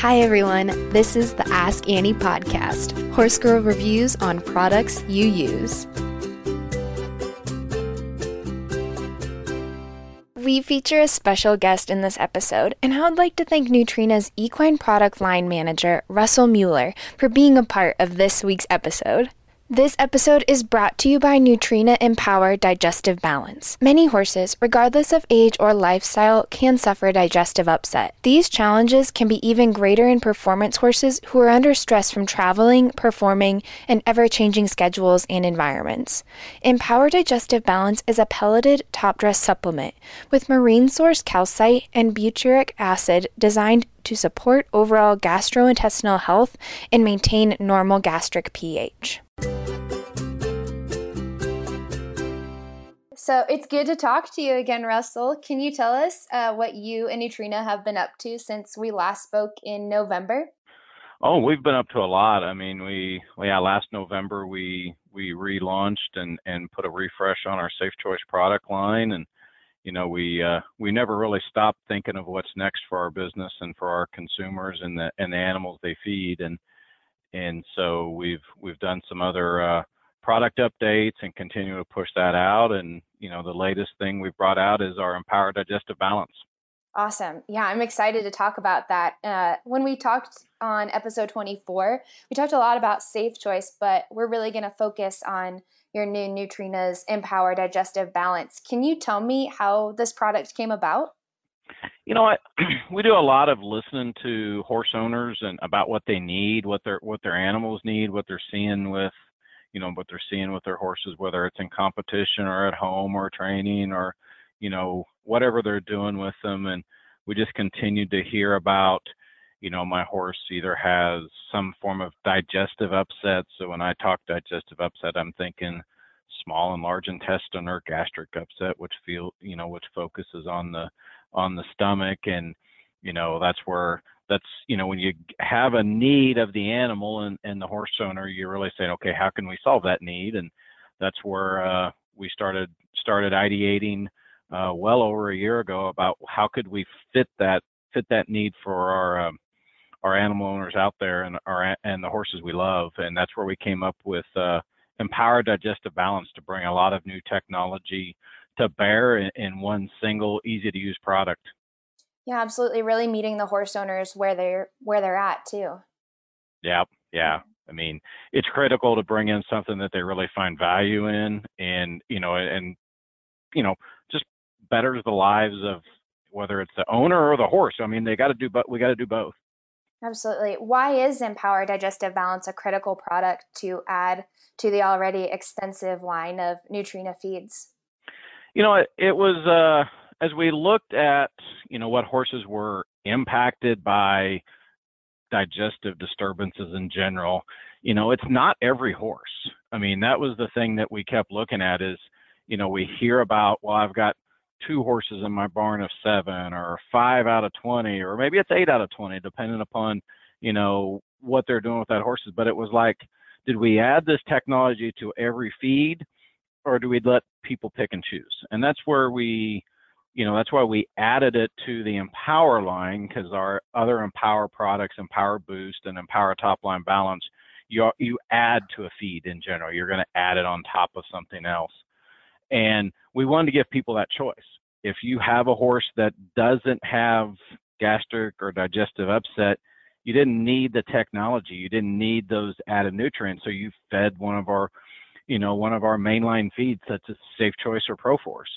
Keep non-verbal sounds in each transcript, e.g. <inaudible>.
Hi, everyone. This is the Ask Annie podcast, Horse Girl reviews on products you use. We feature a special guest in this episode, and I would like to thank Nutrena's equine product line manager, Russell Mueller, for being a part of this week's episode. This episode is brought to you by Nutrena Empower Digestive Balance. Many horses, regardless of age or lifestyle, can suffer digestive upset. These challenges can be even greater in performance horses who are under stress from traveling, performing, and ever changing schedules and environments. Empower Digestive Balance is a pelleted top dress supplement with marine source calcite and butyric acid designed to support overall gastrointestinal health and maintain normal gastric pH. So it's good to talk to you again, Russell. Can you tell us uh, what you and Nutrena have been up to since we last spoke in November? Oh, we've been up to a lot. I mean, we yeah, last November we we relaunched and and put a refresh on our Safe Choice product line, and you know we uh, we never really stopped thinking of what's next for our business and for our consumers and the and the animals they feed, and and so we've we've done some other uh, product updates and continue to push that out. And you know, the latest thing we've brought out is our Empower Digestive Balance. Awesome. Yeah, I'm excited to talk about that. Uh, when we talked on episode 24, we talked a lot about safe choice, but we're really going to focus on your new Nutrena's Empower Digestive Balance. Can you tell me how this product came about? You know what? <clears throat> We do a lot of listening to horse owners and about what they need, what their what their animals need, what they're seeing with you know what they're seeing with their horses, whether it's in competition or at home or training or you know whatever they're doing with them, and we just continue to hear about you know my horse either has some form of digestive upset. So when I talk digestive upset, I'm thinking small and large intestine or gastric upset, which feel you know which focuses on the on the stomach and you know that's where that's you know when you have a need of the animal and, and the horse owner you're really saying okay how can we solve that need? And that's where uh, we started started ideating uh, well over a year ago about how could we fit that fit that need for our um, our animal owners out there and our and the horses we love. And that's where we came up with uh, empower digestive balance to bring a lot of new technology to bear in, in one single easy to use product yeah, absolutely. Really meeting the horse owners where they're where they're at too. Yeah, yeah. I mean, it's critical to bring in something that they really find value in, and you know, and you know, just betters the lives of whether it's the owner or the horse. I mean, they got to do, but we got to do both. Absolutely. Why is Empower Digestive Balance a critical product to add to the already extensive line of Nutrena feeds? You know, it, it was. uh as we looked at, you know, what horses were impacted by digestive disturbances in general, you know, it's not every horse. I mean, that was the thing that we kept looking at is, you know, we hear about, well, I've got two horses in my barn of seven or five out of 20, or maybe it's eight out of 20, depending upon, you know, what they're doing with that horses. But it was like, did we add this technology to every feed or do we let people pick and choose? And that's where we, you know that's why we added it to the empower line because our other empower products empower boost and empower top line balance you you add to a feed in general. You're going to add it on top of something else. And we wanted to give people that choice. If you have a horse that doesn't have gastric or digestive upset you didn't need the technology. You didn't need those added nutrients so you fed one of our you know one of our mainline feeds such as safe choice or proforce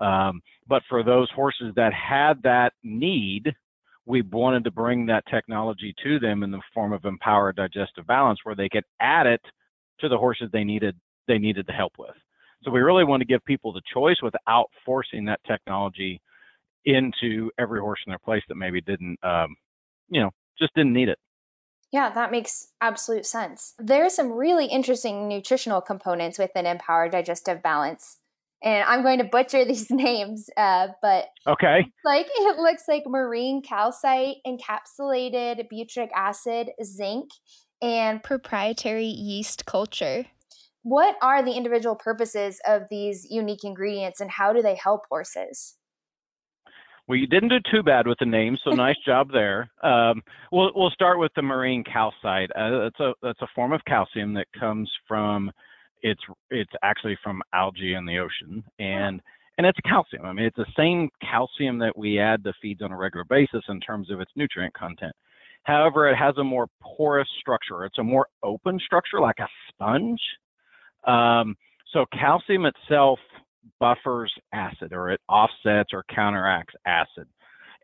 um, but for those horses that had that need, we wanted to bring that technology to them in the form of empowered digestive balance, where they could add it to the horses they needed they needed the help with. So we really want to give people the choice without forcing that technology into every horse in their place that maybe didn't, um, you know, just didn't need it. Yeah, that makes absolute sense. There are some really interesting nutritional components within Empowered Digestive Balance and I'm going to butcher these <laughs> names, uh, but okay, like <laughs> it looks like marine calcite, encapsulated butric acid, zinc, and proprietary yeast culture. What are the individual purposes of these unique ingredients, and how do they help horses? well, you didn't do too bad with the name, so <laughs> nice job there. Um, we'll we'll start with the marine calcite. Uh, that's a that's a form of calcium that comes from it's it's actually from algae in the ocean, and and it's calcium. I mean, it's the same calcium that we add to feeds on a regular basis in terms of its nutrient content. However, it has a more porous structure. It's a more open structure, like a sponge. Um, so calcium itself buffers acid or it offsets or counteracts acid.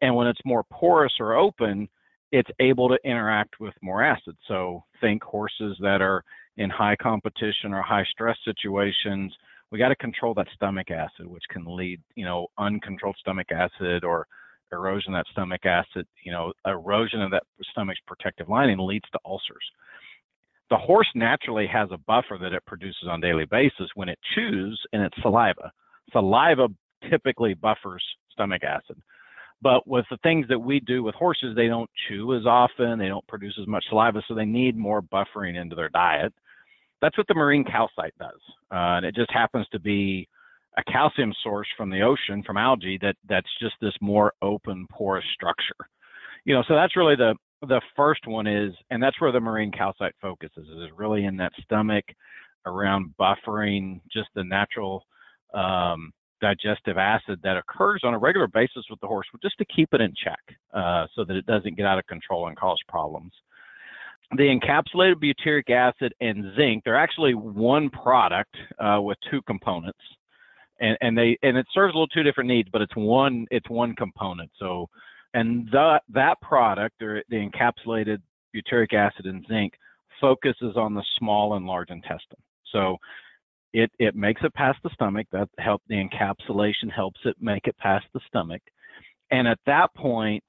And when it's more porous or open, it's able to interact with more acid. So think horses that are in high competition or high stress situations. We got to control that stomach acid, which can lead, you know, uncontrolled stomach acid or erosion of that stomach acid, you know, erosion of that stomach's protective lining leads to ulcers the horse naturally has a buffer that it produces on daily basis when it chews and it's saliva. Saliva typically buffers stomach acid. But with the things that we do with horses, they don't chew as often, they don't produce as much saliva, so they need more buffering into their diet. That's what the marine calcite does. Uh, and it just happens to be a calcium source from the ocean, from algae, that that's just this more open, porous structure. You know, so that's really the the first one is, and that's where the marine calcite focuses, is really in that stomach around buffering just the natural um, digestive acid that occurs on a regular basis with the horse, just to keep it in check uh, so that it doesn't get out of control and cause problems. The encapsulated butyric acid and zinc, they're actually one product uh, with two components. And, and they and it serves a little two different needs, but it's one it's one component. So and that that product, or the encapsulated butyric acid and zinc, focuses on the small and large intestine. So it it makes it past the stomach. That help the encapsulation helps it make it past the stomach. And at that point,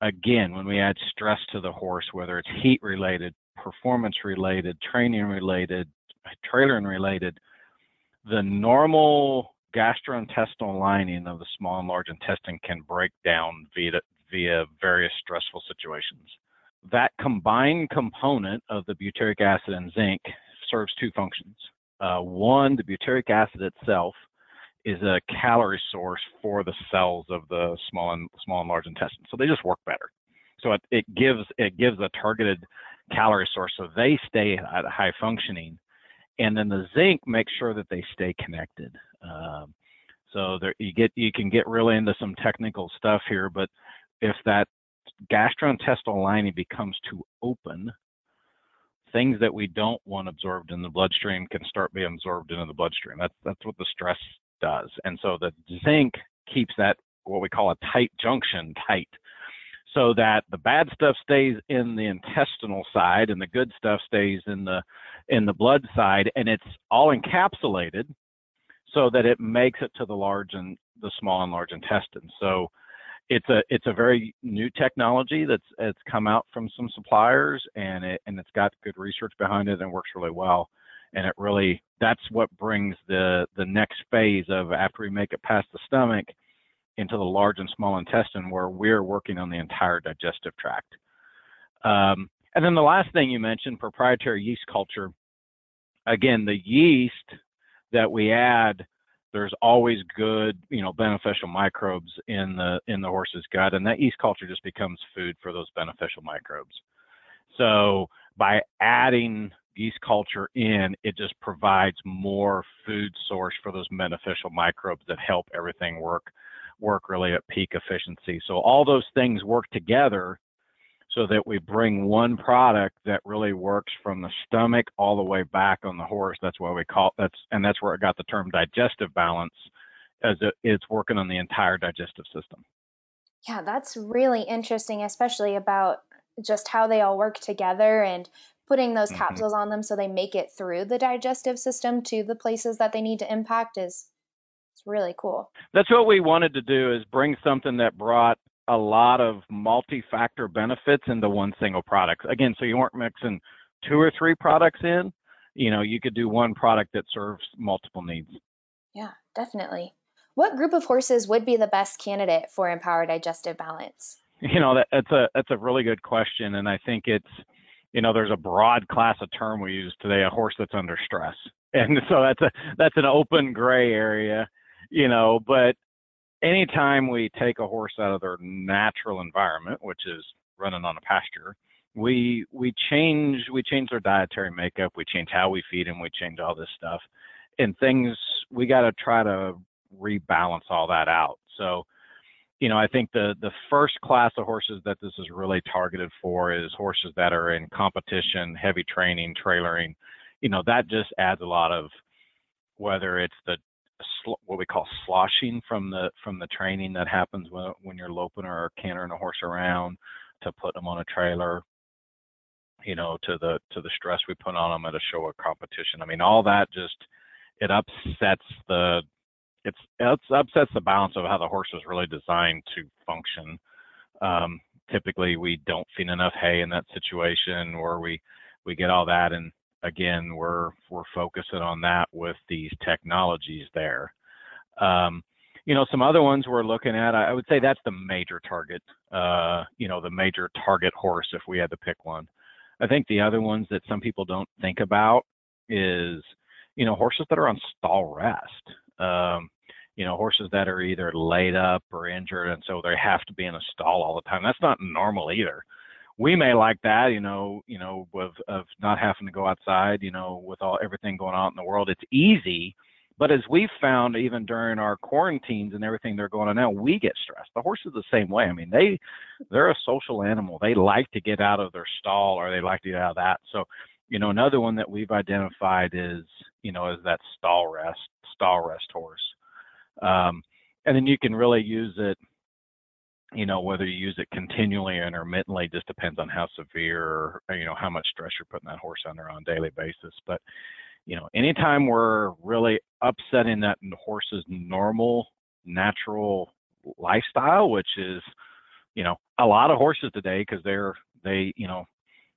again, when we add stress to the horse, whether it's heat related, performance related, training related, trailering related, the normal gastrointestinal lining of the small and large intestine can break down via, via various stressful situations. That combined component of the butyric acid and zinc serves two functions. Uh, one, the butyric acid itself is a calorie source for the cells of the small and small and large intestine, so they just work better. So it, it gives it gives a targeted calorie source, so they stay at high functioning and then the zinc makes sure that they stay connected. Um, so there, you get you can get really into some technical stuff here, but if that gastrointestinal lining becomes too open, things that we don't want absorbed in the bloodstream can start being absorbed into the bloodstream. That's that's what the stress does. And so the zinc keeps that what we call a tight junction tight so that the bad stuff stays in the intestinal side and the good stuff stays in the in the blood side and it's all encapsulated so that it makes it to the large and the small and large intestine so it's a it's a very new technology that's it's come out from some suppliers and it and it's got good research behind it and works really well and it really that's what brings the the next phase of after we make it past the stomach into the large and small intestine where we're working on the entire digestive tract. Um, and then the last thing you mentioned, proprietary yeast culture. Again, the yeast that we add, there's always good, you know, beneficial microbes in the in the horse's gut, and that yeast culture just becomes food for those beneficial microbes. So by adding yeast culture in, it just provides more food source for those beneficial microbes that help everything work work really at peak efficiency. So all those things work together so that we bring one product that really works from the stomach all the way back on the horse. That's why we call that's and that's where it got the term digestive balance as it, it's working on the entire digestive system. Yeah, that's really interesting, especially about just how they all work together and putting those mm-hmm. capsules on them so they make it through the digestive system to the places that they need to impact is it's really cool. That's what we wanted to do is bring something that brought a lot of multi-factor benefits into one single product. Again, so you weren't mixing two or three products in. You know, you could do one product that serves multiple needs. Yeah, definitely. What group of horses would be the best candidate for Empower Digestive Balance? You know, that, that's a that's a really good question, and I think it's you know there's a broad class of term we use today a horse that's under stress <laughs> and so that's a that's an open gray area you know, but anytime we take a horse out of their natural environment, which is running on a pasture, we we change we change their dietary makeup, we change how we feed them, we change all this stuff, and things we got to try to rebalance all that out. So, you know, I think the the first class of horses that this is really targeted for is horses that are in competition, heavy training, trailering. You know, that just adds a lot of whether it's the what we call sloshing from the from the training that happens when when you're loping or cantering a horse around to put them on a trailer you know to the to the stress we put on them at a show or competition i mean all that just it upsets the it's it upsets the balance of how the horse was really designed to function um, typically we don't feed enough hay in that situation or we we get all that and again, we're we're focusing on that with these technologies there. Um, you know, some other ones we're looking at. I would say that's the major target. Uh, you know, the major target horse if we had to pick one. I think the other ones that some people don't think about is, you know, horses that are on stall rest. Um, you know, horses that are either laid up or injured, and so they have to be in a stall all the time. That's not normal either we may like that, you know, you know, of of not having to go outside, you know, with all everything going on in the world. It's easy, but as we've found, even during our quarantines and everything they're going on now, we get stressed. The horses the same way. I mean, they they're a social animal. They like to get out of their stall or they like to get out of that. So, you know, another one that we've identified is, you know, is that stall rest, stall rest horse. Um, and then you can really use it you know whether you use it continually or intermittently just depends on how severe or you know how much stress you're putting that horse under on a daily basis. But you know anytime we're really upsetting that horse's normal natural lifestyle which is you know a lot of horses today because they're they you know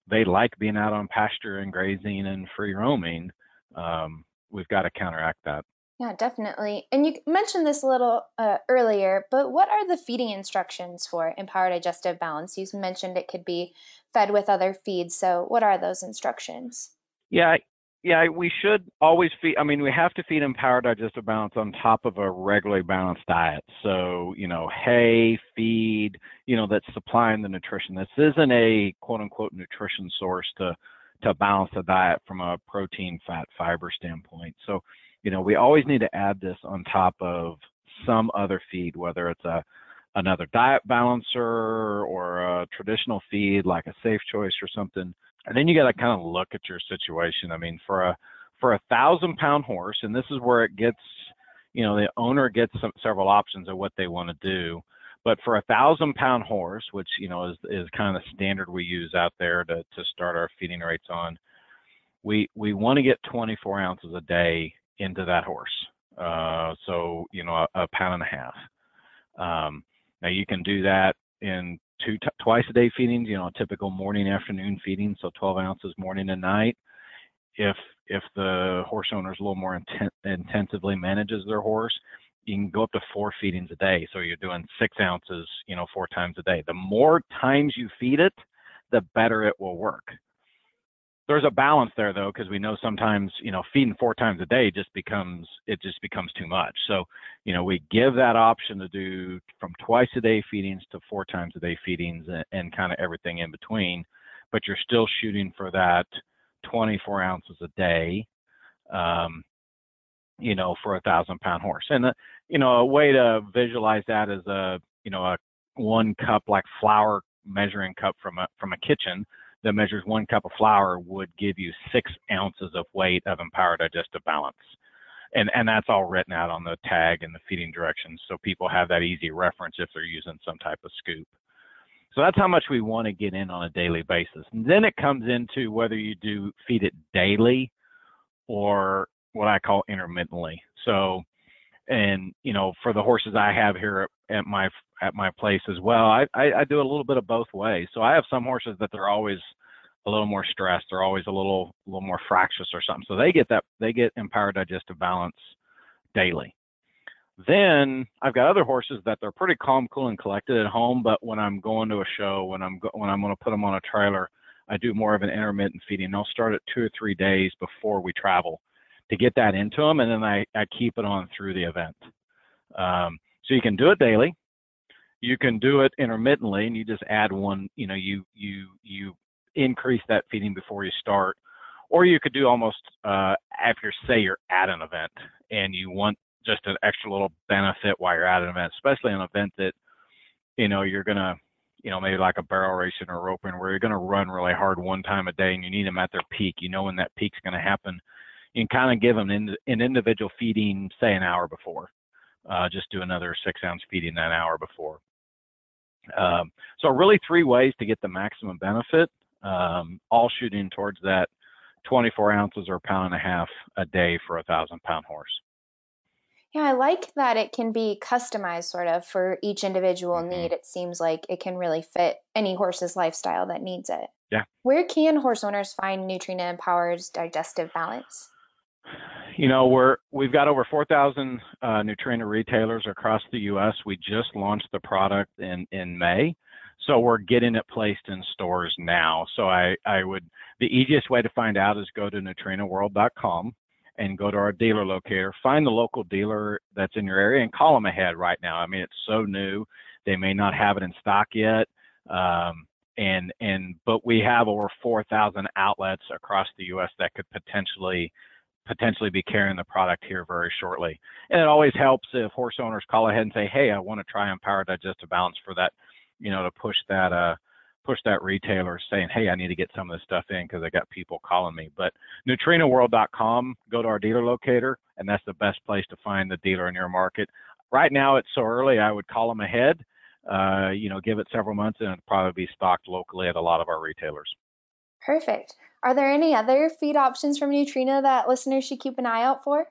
they like being out on pasture and grazing and free roaming um, we've got to counteract that yeah, definitely. And you mentioned this a little uh, earlier, but what are the feeding instructions for empowered digestive balance? You mentioned it could be fed with other feeds. So, what are those instructions? Yeah, yeah, we should always feed. I mean, we have to feed empowered digestive balance on top of a regularly balanced diet. So, you know, hay, feed, you know, that's supplying the nutrition. This isn't a quote unquote nutrition source to to balance the diet from a protein, fat, fiber standpoint. So, you know, we always need to add this on top of some other feed, whether it's a another diet balancer or a traditional feed like a safe choice or something. And then you got to kind of look at your situation. I mean, for a for a thousand pound horse, and this is where it gets, you know, the owner gets some, several options of what they want to do. But for a thousand pound horse, which you know is is kind of the standard we use out there to to start our feeding rates on, we we want to get 24 ounces a day into that horse. Uh, so, you know, a, a, pound and a half. Um, now you can do that in two t- twice a day feedings, you know, typical morning afternoon feeding, so 12 ounces morning and night. If if the horse owner is a little more inten- intensively manages their horse, you can go up to four feedings a day. So you're doing six ounces, you know, four times a day. The more times you feed it, the better it will work there's a balance there though because we know sometimes you know feeding four times a day just becomes it just becomes too much. So you know we give that option to do from twice a day feedings to four times a day feedings and, and kind of everything in between but you're still shooting for that 24 ounces a day um, you know for a thousand pound horse. And uh, you know a way to visualize that is a you know a one cup like flour measuring cup from a from a kitchen that measures one cup of flour would give you six ounces of weight of empowered digestive balance. And, and that's all written out on the tag and the feeding directions so people have that easy reference if they're using some type of scoop. So that's how much we want to get in on a daily basis. And then it comes into whether you do feed it daily or what I call intermittently. So, and you know, for the horses I have here at, at my at my place as well. I, I, I do a little bit of both ways. So I have some horses that they're always a little more stressed. They're always a little a little more fractious or something. So they get that they get empowered digestive balance daily. Then I've got other horses that they're pretty calm, cool, and collected at home. But when I'm going to a show, when I'm go, when I'm going to put them on a trailer, I do more of an intermittent feeding. I'll start at two or three days before we travel to get that into them, and then I, I keep it on through the event. Um, So you can do it daily. You can do it intermittently, and you just add one. You know, you you you increase that feeding before you start, or you could do almost uh, after say you're at an event and you want just an extra little benefit while you're at an event, especially an event that you know you're gonna you know maybe like a barrel racing or roping where you're gonna run really hard one time a day and you need them at their peak. You know when that peak's gonna happen. You can kind of give them an, an individual feeding, say an hour before. Uh, just do another six ounce feeding that hour before. Um, so really three ways to get the maximum benefit, um, all shooting towards that 24 ounces or pound and a half a day for a thousand pound horse. Yeah, I like that it can be customized sort of for each individual mm-hmm. need. It seems like it can really fit any horse's lifestyle that needs it. Yeah. Where can horse owners find Nutrena Empower's digestive balance? You know, we're we've got over 4,000 uh, retailers across the U.S. We just launched the product in in May, so we're getting it placed in stores now. So I I would the easiest way to find out is go to NutrenaWorld.com and go to our dealer locator, find the local dealer that's in your area and call them ahead right now. I mean, it's so new. They may not have it in stock yet. Um, and, and, but we have over 4,000 outlets across the U.S. that could potentially, potentially be carrying the product here very shortly. And it always helps if horse owners call ahead and say, Hey, I want to try Empower Digestive Balance for that, you know, to push that, uh, push that retailer saying, hey, I need to get some of this stuff in because I got people calling me. But NutrenaWorld.com, go to our dealer locator, and that's the best place to find the dealer in your market. Right now, it's so early, I would call them ahead. Uh, you know, give it several months, and it'll probably be stocked locally at a lot of our retailers. Perfect. Are there any other feed options from Nutrena that listeners should keep an eye out for?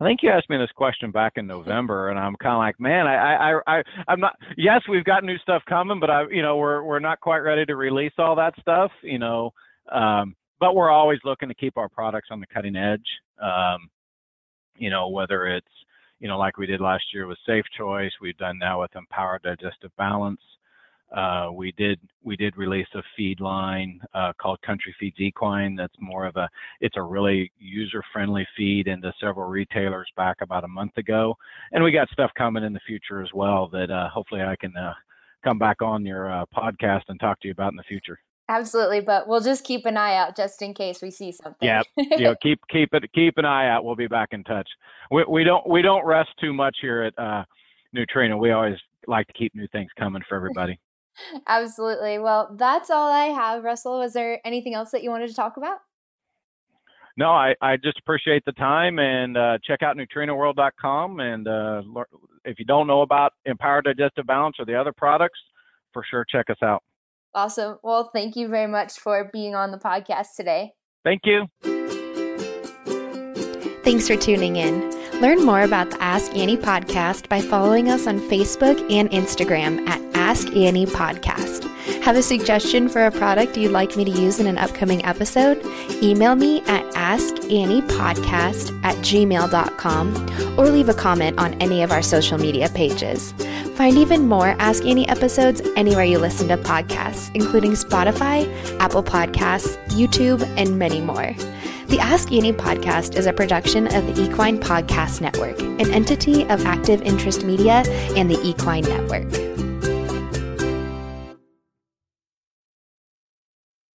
I think you asked me this question back in November, and I'm kind of like, man, I, I, I, I'm not. Yes, we've got new stuff coming, but I, you know, we're we're not quite ready to release all that stuff, you know. Um, but we're always looking to keep our products on the cutting edge. Um, you know, whether it's, you know, like we did last year with Safe Choice, we've done now with Empower Digestive Balance. Uh, we did we did release a feed line uh, called Country Feeds Equine. That's more of a it's a really user friendly feed into several retailers back about a month ago, and we got stuff coming in the future as well that uh, hopefully I can uh, come back on your uh, podcast and talk to you about in the future. Absolutely, but we'll just keep an eye out just in case we see something. Yeah, you <laughs> know, keep keep it keep an eye out. We'll be back in touch. We we don't we don't rest too much here at uh, Nutrena. We always like to keep new things coming for everybody. Absolutely. Well, that's all I have, Russell. Was there anything else that you wanted to talk about? No, I, I just appreciate the time and uh, check out NutrenaWorld.com. And uh, if you don't know about Empower Digestive Balance or the other products, for sure check us out. Awesome. Well, thank you very much for being on the podcast today. Thank you. Thanks for tuning in. Learn more about the Ask Annie podcast by following us on Facebook and Instagram at Ask Annie Podcast. Have a suggestion for a product you'd like me to use in an upcoming episode? Email me at askanniepodcast at gmail.com or leave a comment on any of our social media pages. Find even more Ask Annie episodes anywhere you listen to podcasts, including Spotify, Apple Podcasts, YouTube, and many more. The Ask Annie podcast is a production of the Equine Podcast Network, an entity of Active Interest Media and the Equine Network.